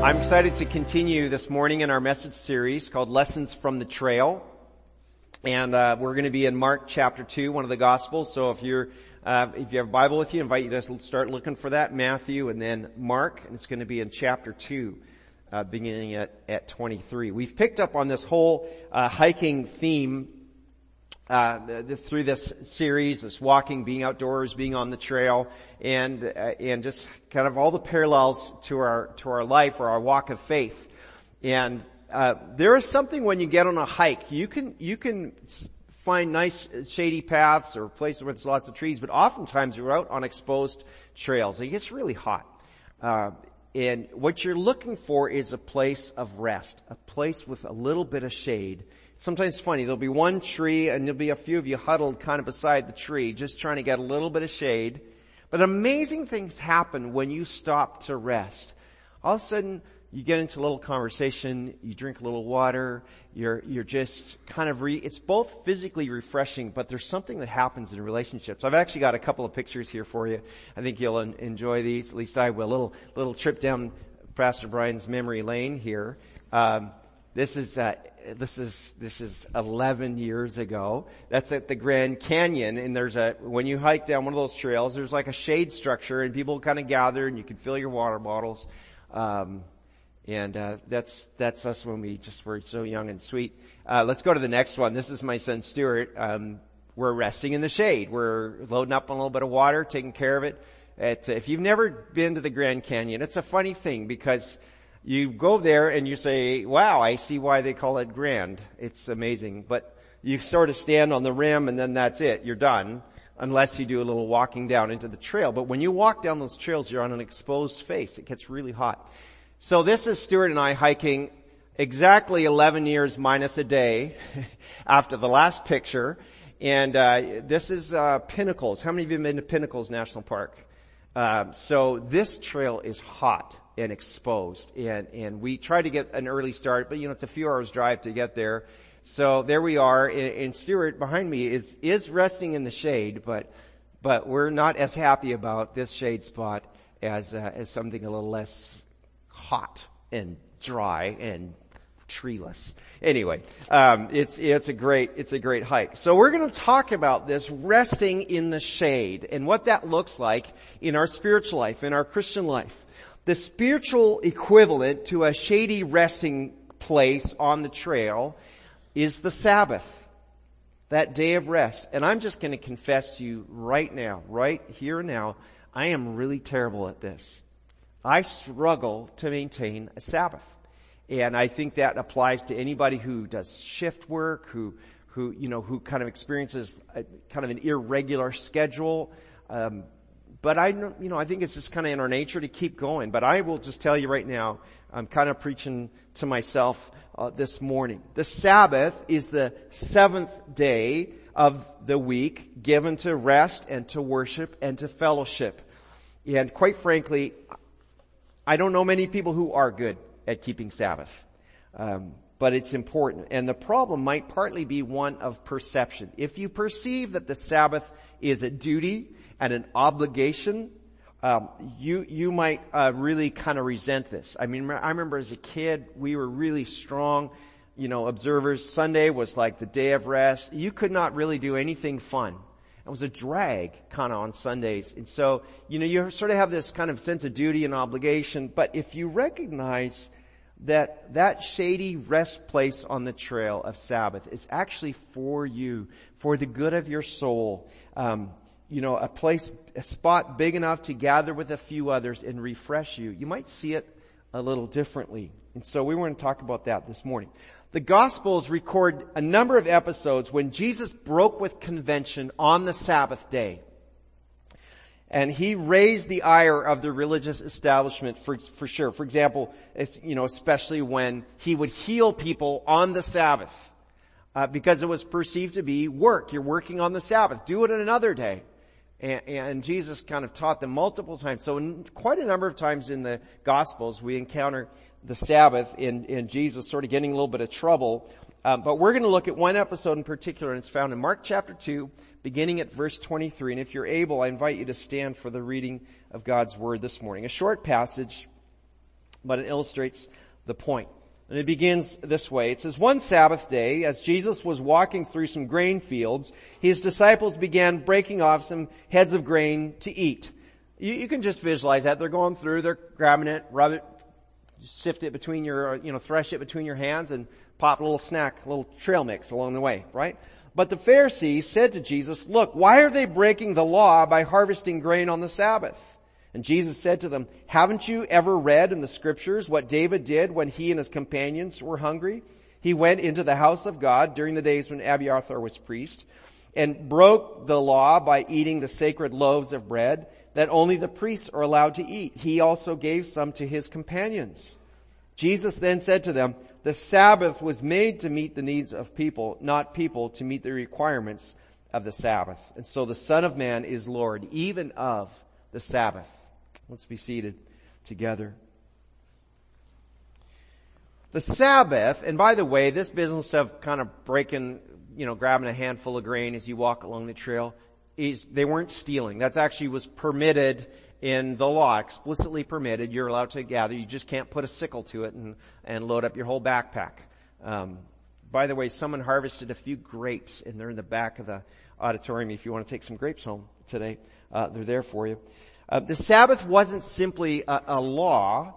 I'm excited to continue this morning in our message series called Lessons from the Trail. And uh, we're going to be in Mark chapter 2, one of the Gospels. So if you're, uh, if you have a Bible with you, I invite you to start looking for that, Matthew and then Mark. And it's going to be in chapter 2, uh, beginning at, at 23. We've picked up on this whole uh, hiking theme uh, through this series, this walking, being outdoors, being on the trail, and uh, and just kind of all the parallels to our to our life or our walk of faith. And uh, there is something when you get on a hike, you can you can find nice shady paths or places where there's lots of trees, but oftentimes you're out on exposed trails. and It gets really hot. Uh, and what you're looking for is a place of rest, a place with a little bit of shade sometimes funny. There'll be one tree and there'll be a few of you huddled kind of beside the tree, just trying to get a little bit of shade. But amazing things happen when you stop to rest. All of a sudden, you get into a little conversation, you drink a little water, you're, you're just kind of re, it's both physically refreshing, but there's something that happens in relationships. I've actually got a couple of pictures here for you. I think you'll enjoy these, at least I will. A little, little trip down Pastor Brian's memory lane here. Um, this is, uh, this is, this is 11 years ago. That's at the Grand Canyon and there's a, when you hike down one of those trails, there's like a shade structure and people kind of gather and you can fill your water bottles. Um, and, uh, that's, that's us when we just were so young and sweet. Uh, let's go to the next one. This is my son Stuart. Um, we're resting in the shade. We're loading up a little bit of water, taking care of it. At, if you've never been to the Grand Canyon, it's a funny thing because you go there and you say, wow, I see why they call it grand. It's amazing. But you sort of stand on the rim and then that's it. You're done. Unless you do a little walking down into the trail. But when you walk down those trails, you're on an exposed face. It gets really hot. So this is Stuart and I hiking exactly 11 years minus a day after the last picture. And uh, this is uh, Pinnacles. How many of you have been to Pinnacles National Park? Uh, so this trail is hot and exposed. And, and we try to get an early start, but you know, it's a few hours drive to get there. So there we are, and, and Stuart behind me is, is resting in the shade, but, but we're not as happy about this shade spot as, uh, as something a little less hot and dry and treeless. Anyway, um, it's it's a great it's a great hike. So we're going to talk about this resting in the shade and what that looks like in our spiritual life, in our Christian life. The spiritual equivalent to a shady resting place on the trail is the Sabbath. That day of rest. And I'm just going to confess to you right now, right here and now, I am really terrible at this. I struggle to maintain a Sabbath. And I think that applies to anybody who does shift work, who, who, you know, who kind of experiences a, kind of an irregular schedule. Um, but I, you know, I think it's just kind of in our nature to keep going. But I will just tell you right now, I'm kind of preaching to myself uh, this morning. The Sabbath is the seventh day of the week given to rest and to worship and to fellowship. And quite frankly, I don't know many people who are good at keeping Sabbath. Um, but it's important. And the problem might partly be one of perception. If you perceive that the Sabbath is a duty, and an obligation, um, you you might uh, really kind of resent this. I mean, I remember as a kid, we were really strong, you know, observers. Sunday was like the day of rest. You could not really do anything fun. It was a drag kind of on Sundays. And so, you know, you sort of have this kind of sense of duty and obligation. But if you recognize that that shady rest place on the trail of Sabbath is actually for you, for the good of your soul, um, you know, a place, a spot big enough to gather with a few others and refresh you, you might see it a little differently. And so we want to talk about that this morning. The Gospels record a number of episodes when Jesus broke with convention on the Sabbath day. And he raised the ire of the religious establishment for, for sure. For example, you know, especially when he would heal people on the Sabbath. Uh, because it was perceived to be work. You're working on the Sabbath. Do it another day. And, and, Jesus kind of taught them multiple times. So quite a number of times in the Gospels, we encounter the Sabbath in, in Jesus sort of getting a little bit of trouble. Um, but we're going to look at one episode in particular, and it's found in Mark chapter 2, beginning at verse 23. And if you're able, I invite you to stand for the reading of God's Word this morning. A short passage, but it illustrates the point. And it begins this way. It says, one Sabbath day, as Jesus was walking through some grain fields, his disciples began breaking off some heads of grain to eat. You, you can just visualize that. They're going through, they're grabbing it, rub it, sift it between your, uh, you know, thresh it between your hands and pop a little snack, a little trail mix along the way, right? But the Pharisees said to Jesus, look, why are they breaking the law by harvesting grain on the Sabbath? And Jesus said to them, haven't you ever read in the scriptures what David did when he and his companions were hungry? He went into the house of God during the days when Abiathar was priest and broke the law by eating the sacred loaves of bread that only the priests are allowed to eat. He also gave some to his companions. Jesus then said to them, the Sabbath was made to meet the needs of people, not people to meet the requirements of the Sabbath. And so the Son of Man is Lord, even of the Sabbath. Let's be seated together. The Sabbath, and by the way, this business of kind of breaking, you know, grabbing a handful of grain as you walk along the trail, is, they weren't stealing. That's actually was permitted in the law, explicitly permitted. You're allowed to gather. You just can't put a sickle to it and, and load up your whole backpack. Um, by the way, someone harvested a few grapes and they're in the back of the auditorium if you want to take some grapes home today. Uh, they're there for you. Uh, the Sabbath wasn't simply a, a law.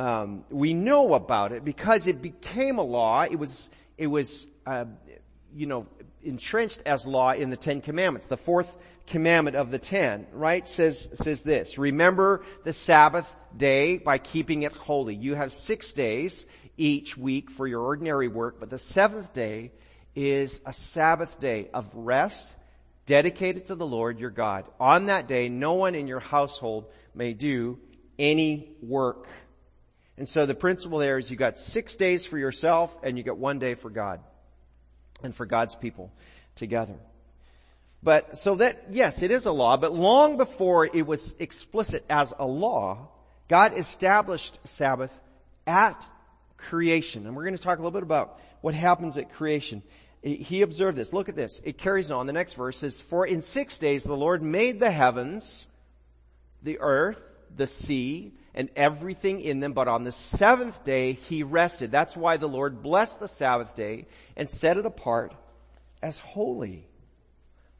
Um, we know about it because it became a law. It was, it was, uh, you know, entrenched as law in the Ten Commandments. The fourth commandment of the ten, right, says, says this, remember the Sabbath day by keeping it holy. You have six days each week for your ordinary work, but the seventh day is a Sabbath day of rest dedicated to the Lord your God. On that day, no one in your household may do any work. And so the principle there is you got six days for yourself and you got one day for God and for God's people together. But so that, yes, it is a law, but long before it was explicit as a law, God established Sabbath at creation. And we're going to talk a little bit about what happens at creation. He observed this. Look at this. It carries on. The next verse says, For in six days the Lord made the heavens, the earth, the sea, and everything in them, but on the seventh day he rested. That's why the Lord blessed the Sabbath day and set it apart as holy.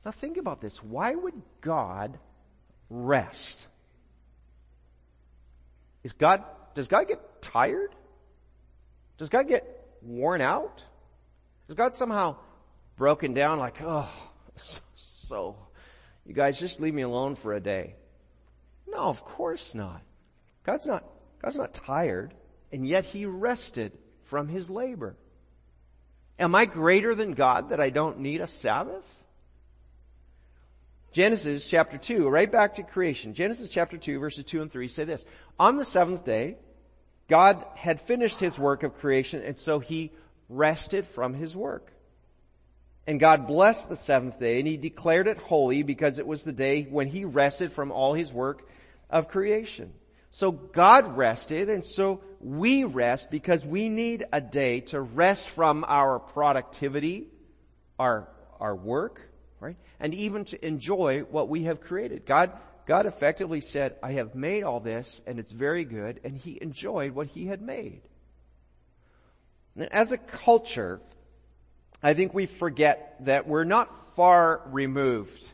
Now think about this. Why would God rest? Is God, does God get tired? Does God get worn out? Is God somehow broken down like, oh, so, you guys just leave me alone for a day? No, of course not. God's not, God's not tired, and yet He rested from His labor. Am I greater than God that I don't need a Sabbath? Genesis chapter 2, right back to creation. Genesis chapter 2 verses 2 and 3 say this. On the seventh day, God had finished His work of creation and so He rested from His work. And God blessed the seventh day and He declared it holy because it was the day when He rested from all His work of creation. So God rested and so we rest because we need a day to rest from our productivity, our, our work, right? And even to enjoy what we have created. God, God effectively said, I have made all this and it's very good and he enjoyed what he had made. As a culture, I think we forget that we're not far removed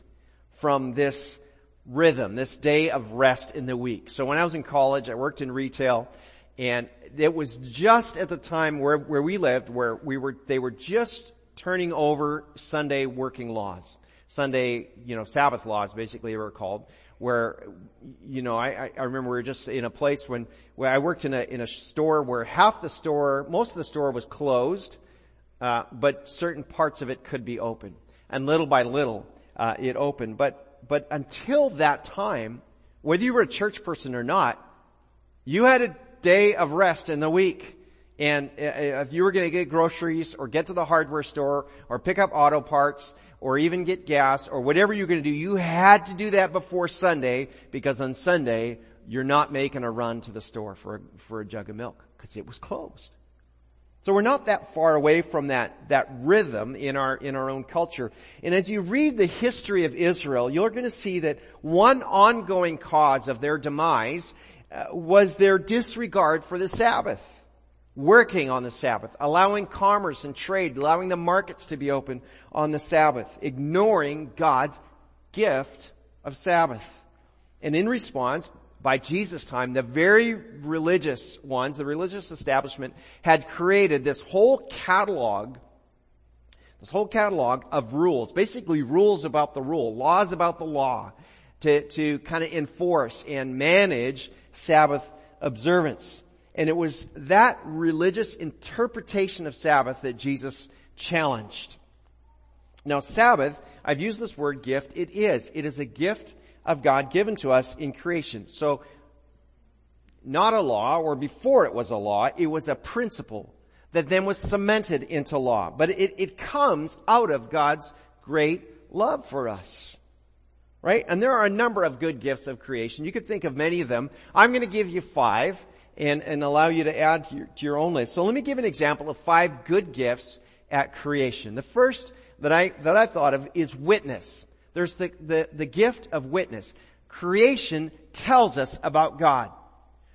from this rhythm, this day of rest in the week. So when I was in college, I worked in retail and it was just at the time where, where we lived where we were, they were just turning over Sunday working laws. Sunday, you know, Sabbath laws basically they were called where, you know, I, I remember we were just in a place when, where I worked in a, in a store where half the store, most of the store was closed, uh, but certain parts of it could be open. And little by little, uh, it opened. But but until that time, whether you were a church person or not, you had a day of rest in the week. And uh, if you were going to get groceries or get to the hardware store or pick up auto parts or even get gas or whatever you're going to do, you had to do that before Sunday because on Sunday you're not making a run to the store for a, for a jug of milk because it was closed. So we're not that far away from that, that rhythm in our, in our own culture. And as you read the history of Israel, you're going to see that one ongoing cause of their demise uh, was their disregard for the Sabbath. Working on the Sabbath, allowing commerce and trade, allowing the markets to be open on the Sabbath, ignoring God's gift of Sabbath. And in response, by Jesus' time, the very religious ones, the religious establishment, had created this whole catalog, this whole catalog of rules, basically rules about the rule, laws about the law, to, to kind of enforce and manage Sabbath observance. And it was that religious interpretation of Sabbath that Jesus challenged. Now Sabbath, I've used this word gift, it is. It is a gift of God given to us in creation. So, not a law, or before it was a law, it was a principle that then was cemented into law. But it, it comes out of God's great love for us. Right? And there are a number of good gifts of creation. You could think of many of them. I'm going to give you five and, and allow you to add to your, to your own list. So let me give an example of five good gifts at creation. The first that I, that I thought of is witness. There's the, the, the gift of witness. Creation tells us about God.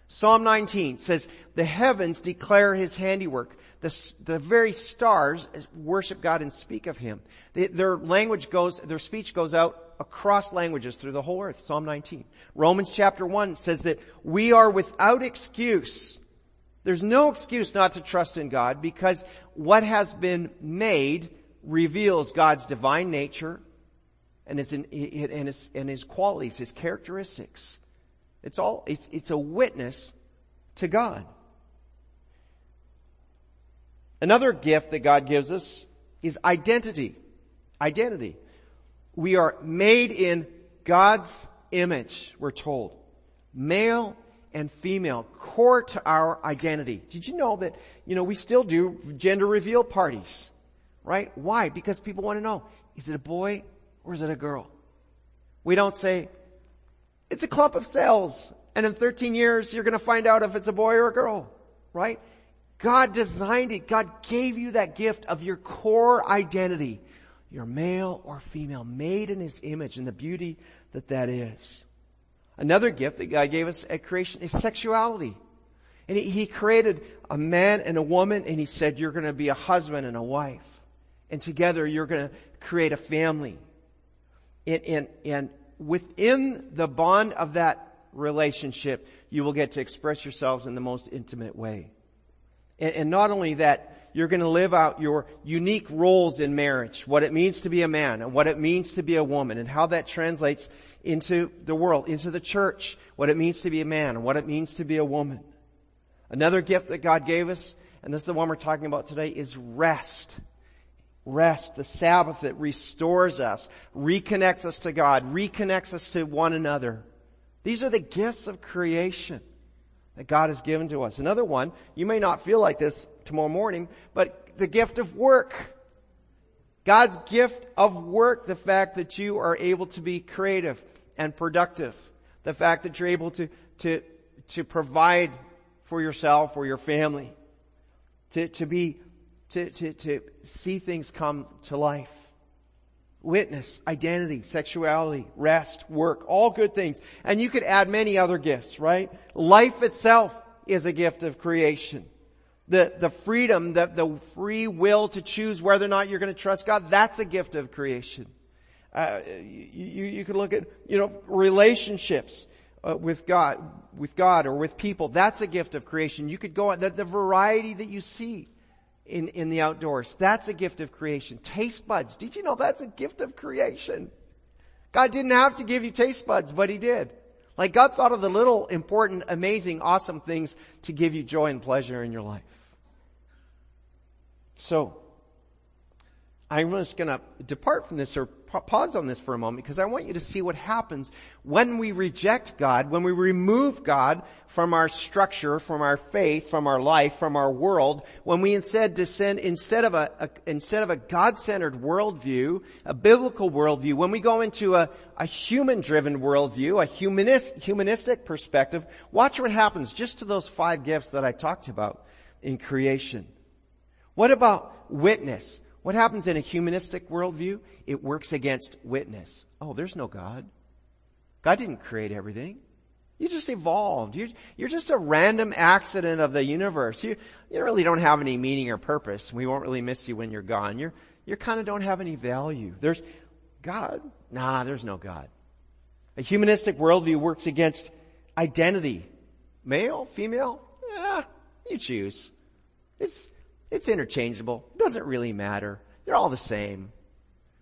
Psalm 19 says, the heavens declare his handiwork. The, the very stars worship God and speak of him. Their language goes, their speech goes out across languages through the whole earth. Psalm 19. Romans chapter 1 says that we are without excuse. There's no excuse not to trust in God because what has been made reveals God's divine nature, and his, and his, and his qualities, his characteristics. It's all, it's, it's a witness to God. Another gift that God gives us is identity. Identity. We are made in God's image, we're told. Male and female, core to our identity. Did you know that, you know, we still do gender reveal parties? Right? Why? Because people want to know, is it a boy or is it a girl? We don't say, it's a clump of cells and in 13 years you're going to find out if it's a boy or a girl, right? God designed it. God gave you that gift of your core identity. You're male or female, made in His image and the beauty that that is. Another gift that God gave us at creation is sexuality. And he, he created a man and a woman and He said, you're going to be a husband and a wife. And together you're going to create a family and, and, and within the bond of that relationship, you will get to express yourselves in the most intimate way. And, and not only that, you're going to live out your unique roles in marriage, what it means to be a man and what it means to be a woman and how that translates into the world, into the church, what it means to be a man and what it means to be a woman. Another gift that God gave us, and this is the one we're talking about today, is rest rest, the Sabbath that restores us, reconnects us to God, reconnects us to one another. These are the gifts of creation that God has given to us. Another one, you may not feel like this tomorrow morning, but the gift of work. God's gift of work, the fact that you are able to be creative and productive. The fact that you're able to, to, to provide for yourself or your family. To, to be to, to, to see things come to life. Witness, identity, sexuality, rest, work, all good things. And you could add many other gifts, right? Life itself is a gift of creation. The, the freedom, the, the free will to choose whether or not you're going to trust God, that's a gift of creation. Uh, you, you could look at, you know, relationships. Uh, with God, with God or with people, that's a gift of creation. You could go on, the, the variety that you see in, in the outdoors. That's a gift of creation. Taste buds. Did you know that's a gift of creation? God didn't have to give you taste buds, but He did. Like God thought of the little important, amazing, awesome things to give you joy and pleasure in your life. So, I'm just going to depart from this or pause on this for a moment because I want you to see what happens when we reject God, when we remove God from our structure, from our faith, from our life, from our world, when we instead descend, instead of a, a instead of a God-centered worldview, a biblical worldview, when we go into a, a human-driven worldview, a humanist, humanistic perspective, watch what happens just to those five gifts that I talked about in creation. What about witness? What happens in a humanistic worldview? It works against witness. Oh, there's no God. God didn't create everything. You just evolved. You're, you're just a random accident of the universe. You, you really don't have any meaning or purpose. We won't really miss you when you're gone. You're, you kind of don't have any value. There's God. Nah, there's no God. A humanistic worldview works against identity. Male, female, yeah, you choose. It's, it's interchangeable. It doesn't really matter. They're all the same.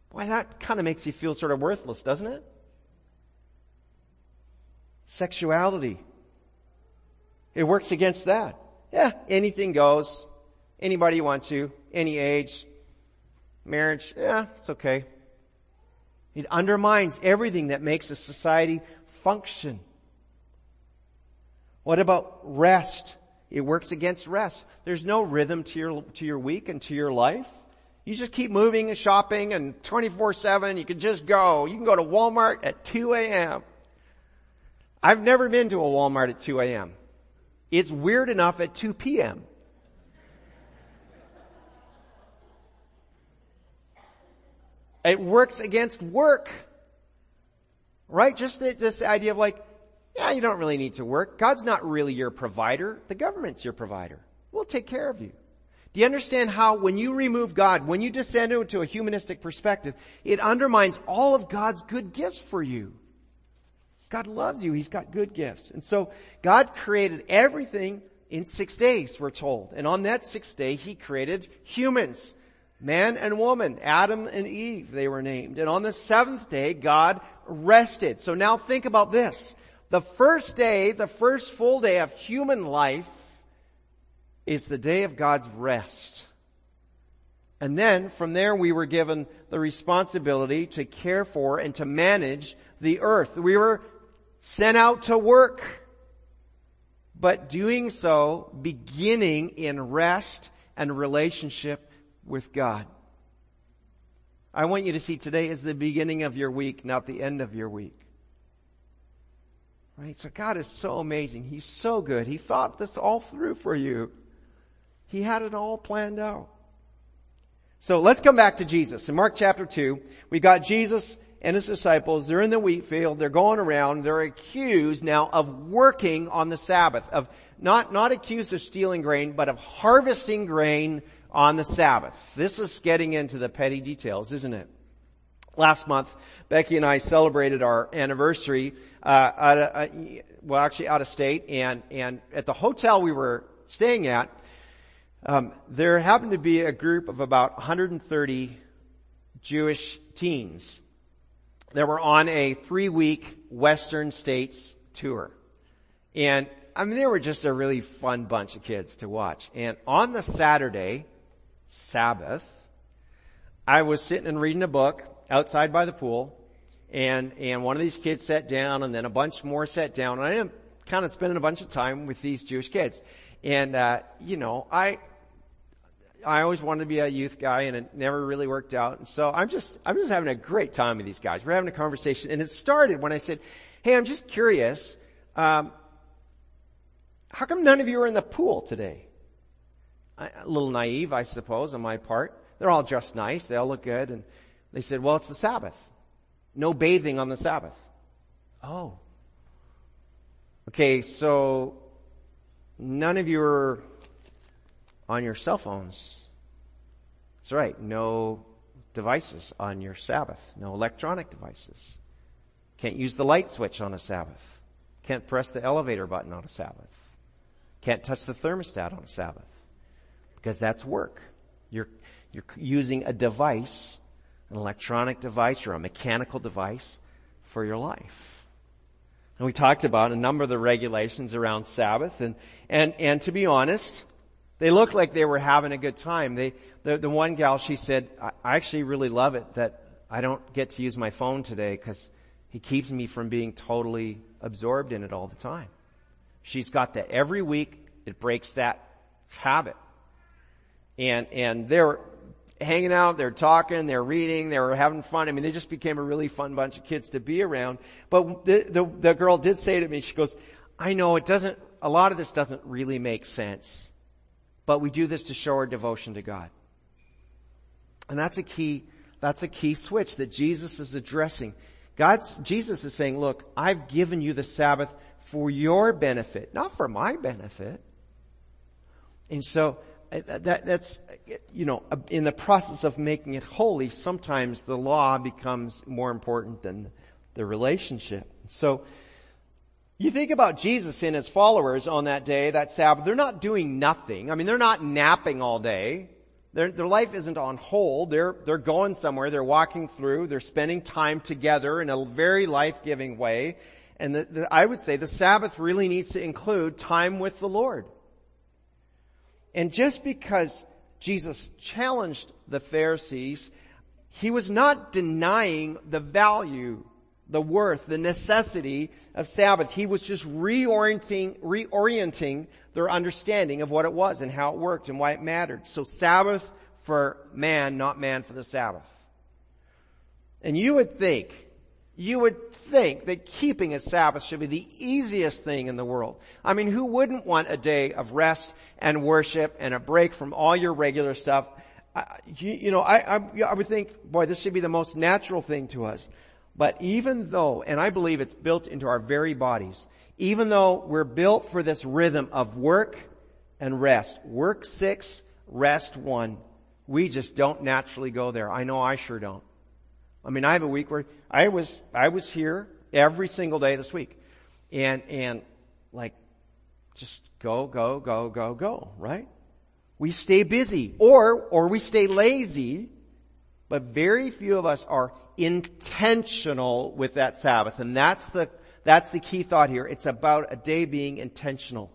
Boy, that kind of makes you feel sort of worthless, doesn't it? Sexuality. It works against that. Yeah, anything goes. Anybody you want to. Any age. Marriage, yeah, it's okay. It undermines everything that makes a society function. What about rest? It works against rest. There's no rhythm to your, to your week and to your life. You just keep moving and shopping and 24-7, you can just go. You can go to Walmart at 2 a.m. I've never been to a Walmart at 2 a.m. It's weird enough at 2 p.m. It works against work. Right? Just this idea of like, yeah, you don't really need to work. God's not really your provider. The government's your provider. We'll take care of you. Do you understand how when you remove God, when you descend into a humanistic perspective, it undermines all of God's good gifts for you? God loves you. He's got good gifts. And so God created everything in six days, we're told. And on that sixth day, He created humans. Man and woman, Adam and Eve, they were named. And on the seventh day, God rested. So now think about this. The first day, the first full day of human life is the day of God's rest. And then from there we were given the responsibility to care for and to manage the earth. We were sent out to work, but doing so beginning in rest and relationship with God. I want you to see today is the beginning of your week, not the end of your week. Right? So God is so amazing. He's so good. He thought this all through for you. He had it all planned out. So let's come back to Jesus. In Mark chapter 2, we got Jesus and his disciples. They're in the wheat field. They're going around. They're accused now of working on the Sabbath, of not, not accused of stealing grain, but of harvesting grain on the Sabbath. This is getting into the petty details, isn't it? Last month, Becky and I celebrated our anniversary, uh, out of, uh, well actually out of state and, and at the hotel we were staying at, um, there happened to be a group of about 130 Jewish teens that were on a three week Western States tour. And I mean, they were just a really fun bunch of kids to watch. And on the Saturday, Sabbath, I was sitting and reading a book outside by the pool and, and one of these kids sat down and then a bunch more sat down and I am kind of spending a bunch of time with these Jewish kids. And, uh, you know, I, I always wanted to be a youth guy and it never really worked out. And so I'm just, I'm just having a great time with these guys. We're having a conversation and it started when I said, Hey, I'm just curious, um, how come none of you are in the pool today? I, a little naive, I suppose, on my part. They're all dressed nice. They all look good. And they said, well, it's the Sabbath. No bathing on the Sabbath. Oh. Okay, so none of you are on your cell phones. That's right. No devices on your Sabbath. No electronic devices. Can't use the light switch on a Sabbath. Can't press the elevator button on a Sabbath. Can't touch the thermostat on a Sabbath. Because that's work. You're, you're using a device an electronic device or a mechanical device for your life. And we talked about a number of the regulations around Sabbath and, and, and to be honest, They looked like they were having a good time. They, the, the one gal, she said, I, actually really love it that I don't get to use my phone today because he keeps me from being totally absorbed in it all the time. She's got that every week. It breaks that habit. And, and they're hanging out, they're talking, they're reading, they were having fun. I mean, they just became a really fun bunch of kids to be around. But the, the, the girl did say to me, she goes, I know it doesn't, a lot of this doesn't really make sense, but we do this to show our devotion to God. And that's a key, that's a key switch that Jesus is addressing. God's, Jesus is saying, look, I've given you the Sabbath for your benefit, not for my benefit. And so, that, that's, you know, uh, in the process of making it holy, sometimes the law becomes more important than the relationship. So, you think about Jesus and his followers on that day, that Sabbath, they're not doing nothing. I mean, they're not napping all day. Their, their life isn't on hold. They're, they're going somewhere. They're walking through. They're spending time together in a very life-giving way. And the, the, I would say the Sabbath really needs to include time with the Lord. And just because Jesus challenged the Pharisees, he was not denying the value, the worth, the necessity of Sabbath. He was just reorienting, reorienting their understanding of what it was and how it worked and why it mattered. So Sabbath for man, not man for the Sabbath. And you would think you would think that keeping a Sabbath should be the easiest thing in the world. I mean, who wouldn't want a day of rest and worship and a break from all your regular stuff? you, you, know, I, I, I would think, boy, this should be the most natural thing to us. But even though, and I believe it's built into our very bodies, even though we're built for this rhythm of work and rest, work six, rest one, we just don't naturally go there. I know I sure don't. I mean, I have a week where I was, I was here every single day this week. And, and like, just go, go, go, go, go, right? We stay busy or, or we stay lazy, but very few of us are intentional with that Sabbath. And that's the, that's the key thought here. It's about a day being intentional.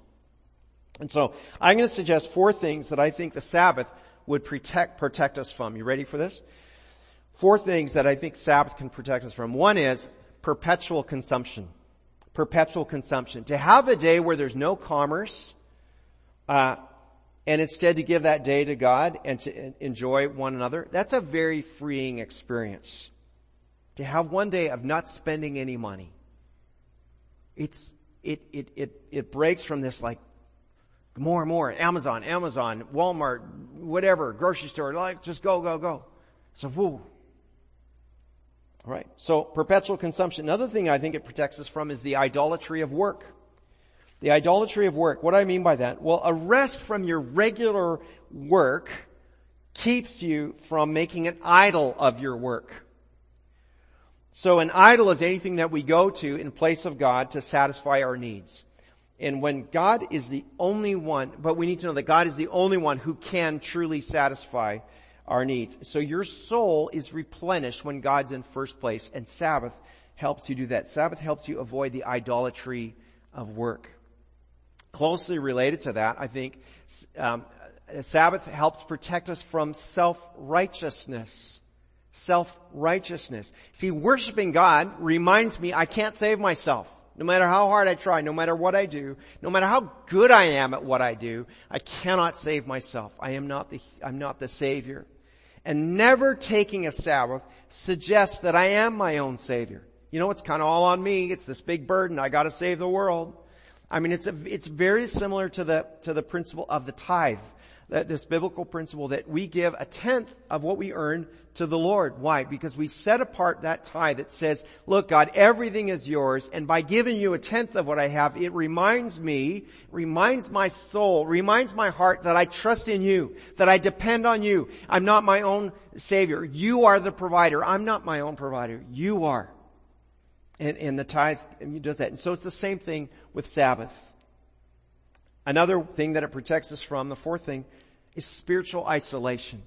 And so I'm going to suggest four things that I think the Sabbath would protect, protect us from. You ready for this? Four things that I think Sabbath can protect us from. One is perpetual consumption. Perpetual consumption. To have a day where there's no commerce, uh, and instead to give that day to God and to enjoy one another, that's a very freeing experience. To have one day of not spending any money. It's, it, it, it, it breaks from this like, more and more, Amazon, Amazon, Walmart, whatever, grocery store, like, just go, go, go. So, whoo, all right. So perpetual consumption. Another thing I think it protects us from is the idolatry of work. The idolatry of work. What do I mean by that? Well, a rest from your regular work keeps you from making an idol of your work. So an idol is anything that we go to in place of God to satisfy our needs. And when God is the only one, but we need to know that God is the only one who can truly satisfy our needs. So your soul is replenished when God's in first place and Sabbath helps you do that. Sabbath helps you avoid the idolatry of work. Closely related to that, I think, um, Sabbath helps protect us from self-righteousness. Self-righteousness. See, worshiping God reminds me I can't save myself. No matter how hard I try, no matter what I do, no matter how good I am at what I do, I cannot save myself. I am not the, I'm not the Savior and never taking a Sabbath suggests that I am my own Savior. You know, it's kind of all on me. It's this big burden. I gotta save the world. I mean, it's a, it's very similar to the, to the principle of the tithe this biblical principle that we give a tenth of what we earn to the Lord. Why? Because we set apart that tithe that says, look God, everything is yours and by giving you a tenth of what I have, it reminds me, reminds my soul, reminds my heart that I trust in you, that I depend on you. I'm not my own savior. You are the provider. I'm not my own provider. You are. And, and the tithe does that. And so it's the same thing with Sabbath. Another thing that it protects us from, the fourth thing, is spiritual isolation.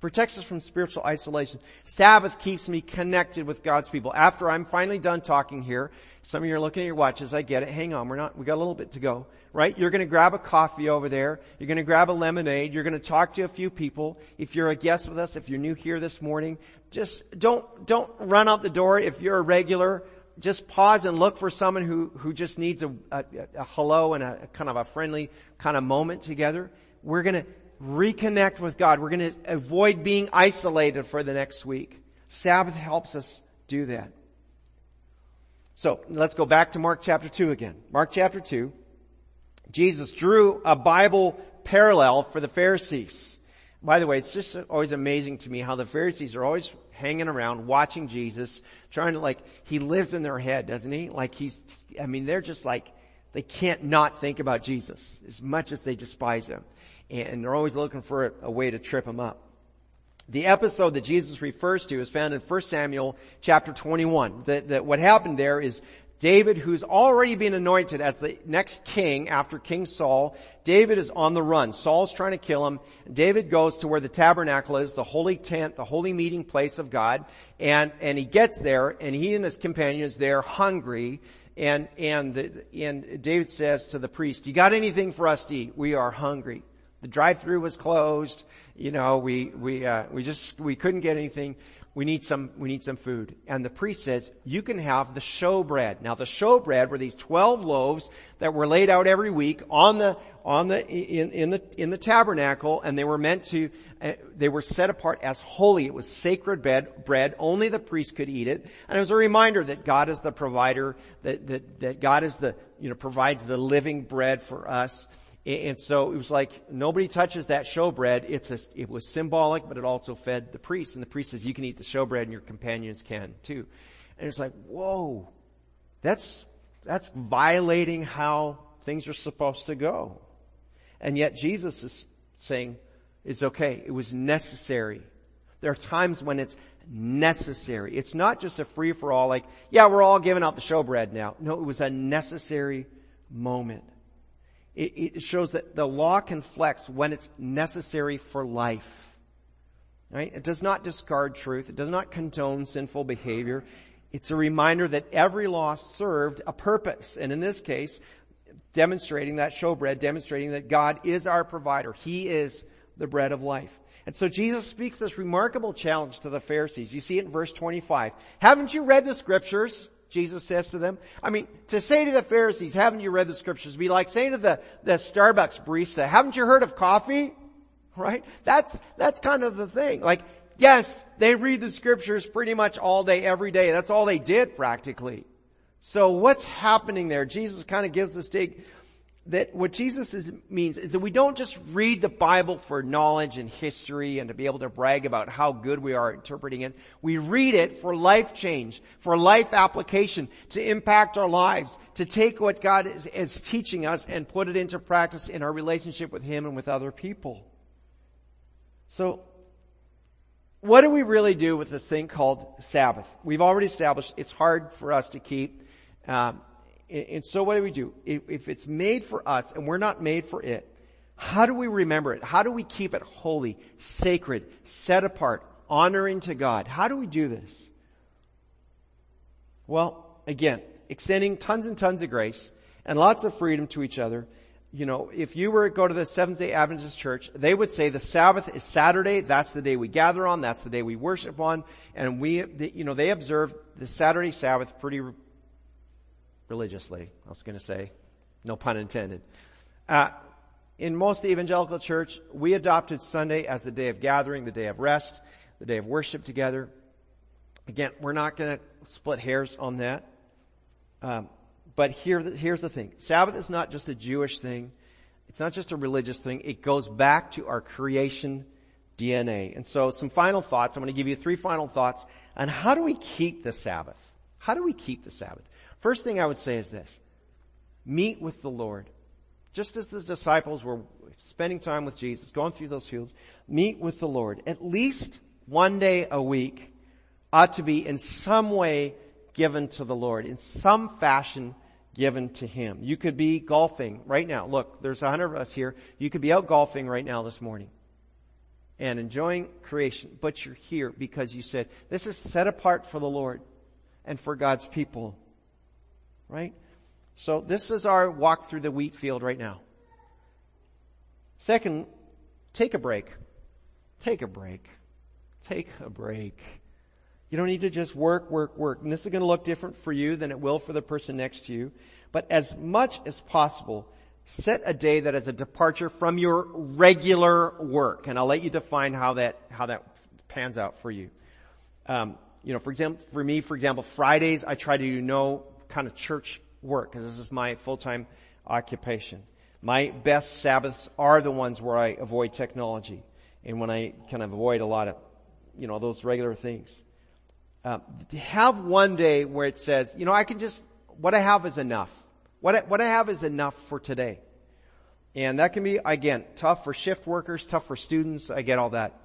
Protects us from spiritual isolation. Sabbath keeps me connected with God's people. After I'm finally done talking here, some of you are looking at your watches, I get it. Hang on, we're not, we got a little bit to go, right? You're gonna grab a coffee over there. You're gonna grab a lemonade. You're gonna talk to a few people. If you're a guest with us, if you're new here this morning, just don't, don't run out the door. If you're a regular, just pause and look for someone who, who just needs a, a, a hello and a, a kind of a friendly kind of moment together. We're gonna reconnect with God. We're gonna avoid being isolated for the next week. Sabbath helps us do that. So let's go back to Mark chapter 2 again. Mark chapter 2. Jesus drew a Bible parallel for the Pharisees. By the way, it's just always amazing to me how the Pharisees are always hanging around watching Jesus, trying to like, he lives in their head, doesn't he? Like he's, I mean, they're just like, they can't not think about Jesus as much as they despise him. And they're always looking for a, way to trip him up. The episode that Jesus refers to is found in 1 Samuel chapter 21. That, that what happened there is David, who's already been anointed as the next king after King Saul, David is on the run. Saul's trying to kill him. David goes to where the tabernacle is, the holy tent, the holy meeting place of God, and, and he gets there, and he and his companions there hungry, and, and, the, and David says to the priest, you got anything for us to eat? We are hungry. The drive-through was closed. You know, we, we, uh, we just, we couldn't get anything we need some, we need some food. And the priest says, you can have the showbread. Now the showbread were these 12 loaves that were laid out every week on the, on the, in, in the, in the tabernacle and they were meant to, uh, they were set apart as holy. It was sacred bread, bread. Only the priest could eat it. And it was a reminder that God is the provider, that, that, that God is the, you know, provides the living bread for us. And so it was like nobody touches that showbread. It's a, it was symbolic, but it also fed the priest. And the priest says, you can eat the showbread and your companions can too. And it's like, whoa, that's, that's violating how things are supposed to go. And yet Jesus is saying it's okay. It was necessary. There are times when it's necessary. It's not just a free for all like, yeah, we're all giving out the showbread now. No, it was a necessary moment. It, it shows that the law can flex when it's necessary for life. Right? It does not discard truth. It does not condone sinful behavior. It's a reminder that every law served a purpose. And in this case, demonstrating that showbread, demonstrating that God is our provider. He is the bread of life. And so Jesus speaks this remarkable challenge to the Pharisees. You see it in verse 25. Haven't you read the scriptures? Jesus says to them. I mean, to say to the Pharisees, haven't you read the scriptures? Be like saying to the, the Starbucks barista, haven't you heard of coffee? Right? That's, that's kind of the thing. Like, yes, they read the scriptures pretty much all day, every day. That's all they did practically. So what's happening there? Jesus kind of gives this take that what Jesus is, means is that we don't just read the Bible for knowledge and history and to be able to brag about how good we are interpreting it. We read it for life change, for life application, to impact our lives, to take what God is, is teaching us and put it into practice in our relationship with Him and with other people. So, what do we really do with this thing called Sabbath? We've already established it's hard for us to keep. Um, and so what do we do? If it's made for us and we're not made for it, how do we remember it? How do we keep it holy, sacred, set apart, honoring to God? How do we do this? Well, again, extending tons and tons of grace and lots of freedom to each other. You know, if you were to go to the Seventh day Adventist church, they would say the Sabbath is Saturday. That's the day we gather on. That's the day we worship on. And we, you know, they observe the Saturday Sabbath pretty religiously. I was going to say, no pun intended. Uh, in most of the evangelical church, we adopted Sunday as the day of gathering, the day of rest, the day of worship together. Again, we're not going to split hairs on that. Um, but here, here's the thing. Sabbath is not just a Jewish thing. It's not just a religious thing. It goes back to our creation DNA. And so some final thoughts. I'm going to give you three final thoughts on how do we keep the Sabbath? How do we keep the Sabbath? First thing I would say is this. Meet with the Lord. Just as the disciples were spending time with Jesus, going through those fields, meet with the Lord. At least one day a week ought to be in some way given to the Lord, in some fashion given to Him. You could be golfing right now. Look, there's a hundred of us here. You could be out golfing right now this morning. and enjoying creation, but you're here because you said, this is set apart for the Lord and for God's people. Right? So this is our walk through the wheat field right now. Second, take a break. Take a break. Take a break. You don't need to just work, work, work. And this is going to look different for you than it will for the person next to you. But as much as possible, set a day that is a departure from your regular work. And I'll let you define how that, how that pans out for you. Um, you know, for example, for me, for example, Fridays, I try to do no kind of church work because this is my full-time occupation. My best Sabbaths are the ones where I avoid technology and when I kind of avoid a lot of, you know, those regular things. Uh, have one day where it says, you know, I can just, what I have is enough. What I, what I have is enough for today. And that can be, again, tough for shift workers, tough for students. I get all that.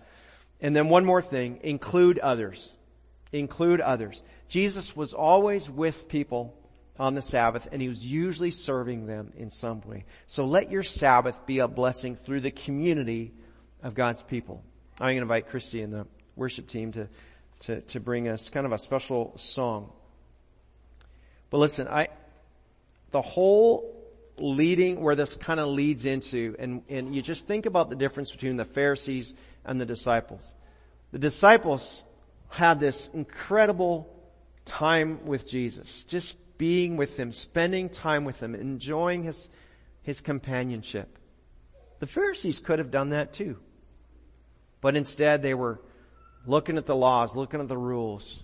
And then one more thing, include others. Include others. Jesus was always with people on the Sabbath and he was usually serving them in some way. So let your Sabbath be a blessing through the community of God's people. I'm going to invite Christy and the worship team to, to, to bring us kind of a special song. But listen, I, the whole leading where this kind of leads into, and, and you just think about the difference between the Pharisees and the disciples. The disciples had this incredible time with Jesus, just being with him, spending time with him, enjoying his, his companionship. The Pharisees could have done that too. But instead they were looking at the laws, looking at the rules.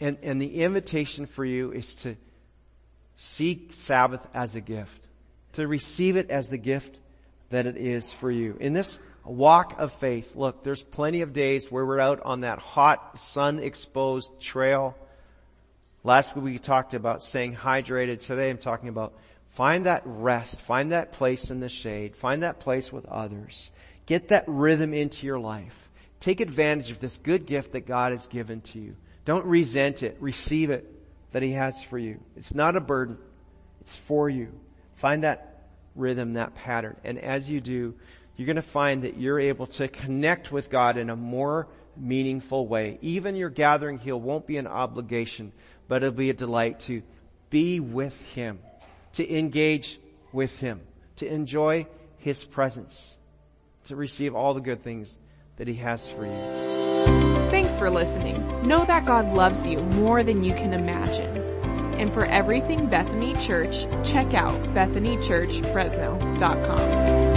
And, and the invitation for you is to seek Sabbath as a gift, to receive it as the gift that it is for you. In this walk of faith, look, there's plenty of days where we're out on that hot, sun exposed trail Last week we talked about staying hydrated. Today I'm talking about find that rest, find that place in the shade, find that place with others. Get that rhythm into your life. Take advantage of this good gift that God has given to you. Don't resent it. Receive it that He has for you. It's not a burden. It's for you. Find that rhythm, that pattern. And as you do, you're going to find that you're able to connect with God in a more meaningful way. Even your gathering here won't be an obligation, but it'll be a delight to be with Him, to engage with Him, to enjoy His presence, to receive all the good things that He has for you. Thanks for listening. Know that God loves you more than you can imagine. And for everything Bethany Church, check out bethanychurchfresno.com.